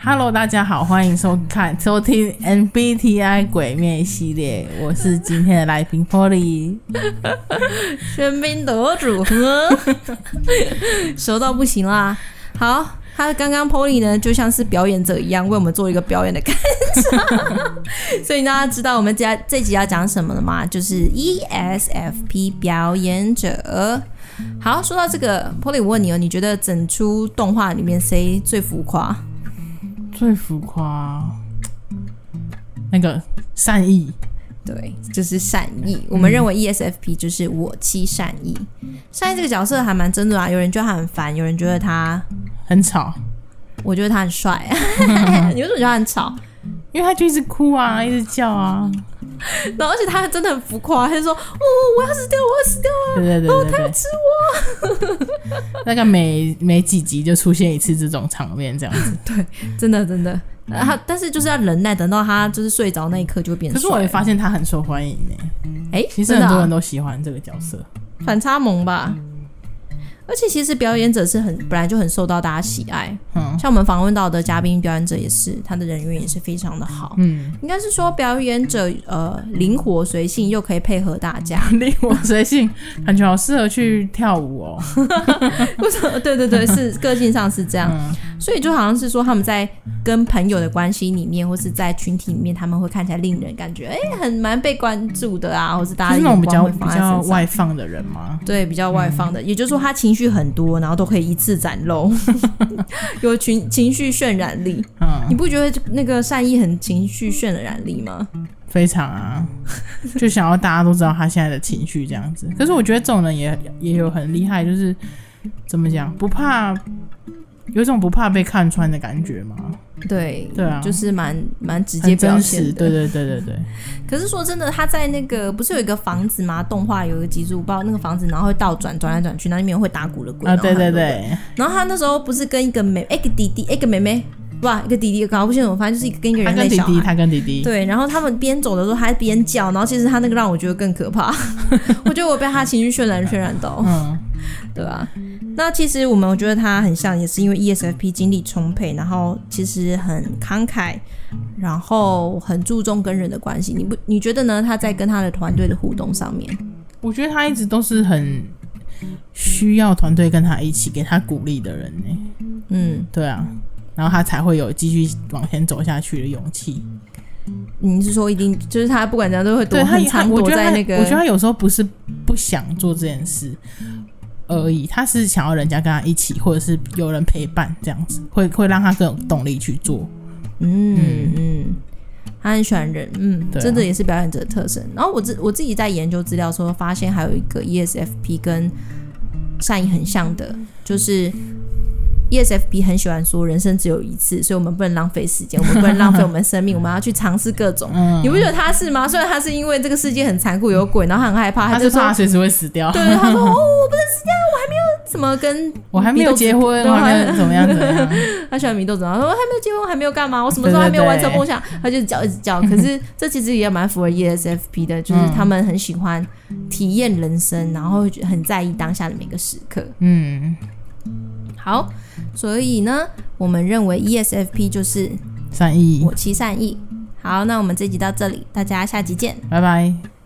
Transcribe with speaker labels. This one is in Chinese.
Speaker 1: Hello，大家好，欢迎收看收听 MBTI 鬼面系列，我是今天的来宾 Polly，
Speaker 2: 喧宾夺主，熟到不行啦。好，他刚刚 Polly 呢，就像是表演者一样，为我们做一个表演的开场，所以大家知道我们家这集要讲什么了吗？就是 ESFP 表演者。好，说到这个，Polly，我问你哦，你觉得整出动画里面谁最浮夸？
Speaker 1: 最浮夸，那个善意，
Speaker 2: 对，就是善意。嗯、我们认为 ESFP 就是我妻善意。善意这个角色还蛮真的啊，有人觉得他很烦，有人觉得他
Speaker 1: 很吵，
Speaker 2: 我觉得他很帅。你为什么觉得他很吵？
Speaker 1: 因为他就一直哭啊，一直叫啊。
Speaker 2: 然后而且他真的很浮夸，他就说：“哦，我要死掉，我要死掉啊！
Speaker 1: 对对对
Speaker 2: 哦，他要吃我。”
Speaker 1: 大概每每几集就出现一次这种场面，这样子。
Speaker 2: 对，真的真的。然后但是就是要忍耐，等到他就是睡着那一刻就会变。
Speaker 1: 可是我也发现他很受欢迎呢。哎、欸，其实很多人都喜欢这个角色，
Speaker 2: 反差萌吧。而且其实表演者是很本来就很受到大家喜爱，嗯，像我们访问到的嘉宾表演者也是，他的人缘也是非常的好，嗯，应该是说表演者呃灵活随性又可以配合大家，
Speaker 1: 灵活随性，感觉好适合去跳舞哦。
Speaker 2: 为什么？对对对，是个性上是这样，嗯、所以就好像是说他们在跟朋友的关系里面，或是在群体里面，他们会看起来令人感觉哎、欸、很蛮被关注的啊，或是大家是那种比较比较
Speaker 1: 外放的人吗？
Speaker 2: 对，比较外放的，嗯、也就是说他情绪。很多，然后都可以一次展露，有情情绪渲染力。嗯，你不觉得那个善意很情绪渲染力吗？
Speaker 1: 非常啊，就想要大家都知道他现在的情绪这样子。可是我觉得这种人也也有很厉害，就是怎么讲，不怕。有一种不怕被看穿的感觉吗？
Speaker 2: 对
Speaker 1: 对啊，
Speaker 2: 就是蛮蛮直接表现的。
Speaker 1: 对对对对对。
Speaker 2: 可是说真的，他在那个不是有一个房子吗？动画有一个集组报，那个房子然后会倒转转来转去，那里面会打鼓的鬼。啊，
Speaker 1: 对对对。
Speaker 2: 然后他那时候不是跟一个妹，一个弟弟，一个妹妹，哇，一个弟弟，搞不清楚，反正就是一个跟一个人类小孩。他跟弟弟，
Speaker 1: 他跟弟弟。
Speaker 2: 对，然后他们边走的时候还边叫，然后其实他那个让我觉得更可怕。我觉得我被他情绪渲染 渲染到，嗯，对吧？那其实我们我觉得他很像，也是因为 ESFP 精力充沛，然后其实很慷慨，然后很注重跟人的关系。你不你觉得呢？他在跟他的团队的互动上面，
Speaker 1: 我觉得他一直都是很需要团队跟他一起给他鼓励的人呢。嗯，对啊，然后他才会有继续往前走下去的勇气。
Speaker 2: 你是说一定就是他不管怎样都会躲很长躲在那个？
Speaker 1: 我觉得他有时候不是不想做这件事。而已，他是想要人家跟他一起，或者是有人陪伴这样子，会会让他更有动力去做。嗯
Speaker 2: 嗯，嗯，他很喜欢人，嗯，啊、真的也是表演者的特征。然后我自我自己在研究资料的时候，发现还有一个 ESFP 跟善意很像的，就是 ESFP 很喜欢说人生只有一次，所以我们不能浪费时间，我们不能浪费我们生命，我们要去尝试各种。嗯、你不觉得他是吗？虽然他是因为这个世界很残酷，有鬼，然后他很害怕，他就说
Speaker 1: 他随时会死掉。
Speaker 2: 对，他说哦，还没有怎么跟
Speaker 1: 我还没有结婚，我还没有 怎么样怎么样。
Speaker 2: 他喜欢米豆子，他说还没有结婚，还没有干嘛，我什么时候还没有完成梦想？他就叫一直叫。可是这其实也蛮符合 ESFP 的，就是他们很喜欢体验人生，然后很在意当下的每个时刻。嗯。好，所以呢，我们认为 ESFP 就是
Speaker 1: 善意，
Speaker 2: 我其善意。好，那我们这集到这里，大家下集见，
Speaker 1: 拜拜。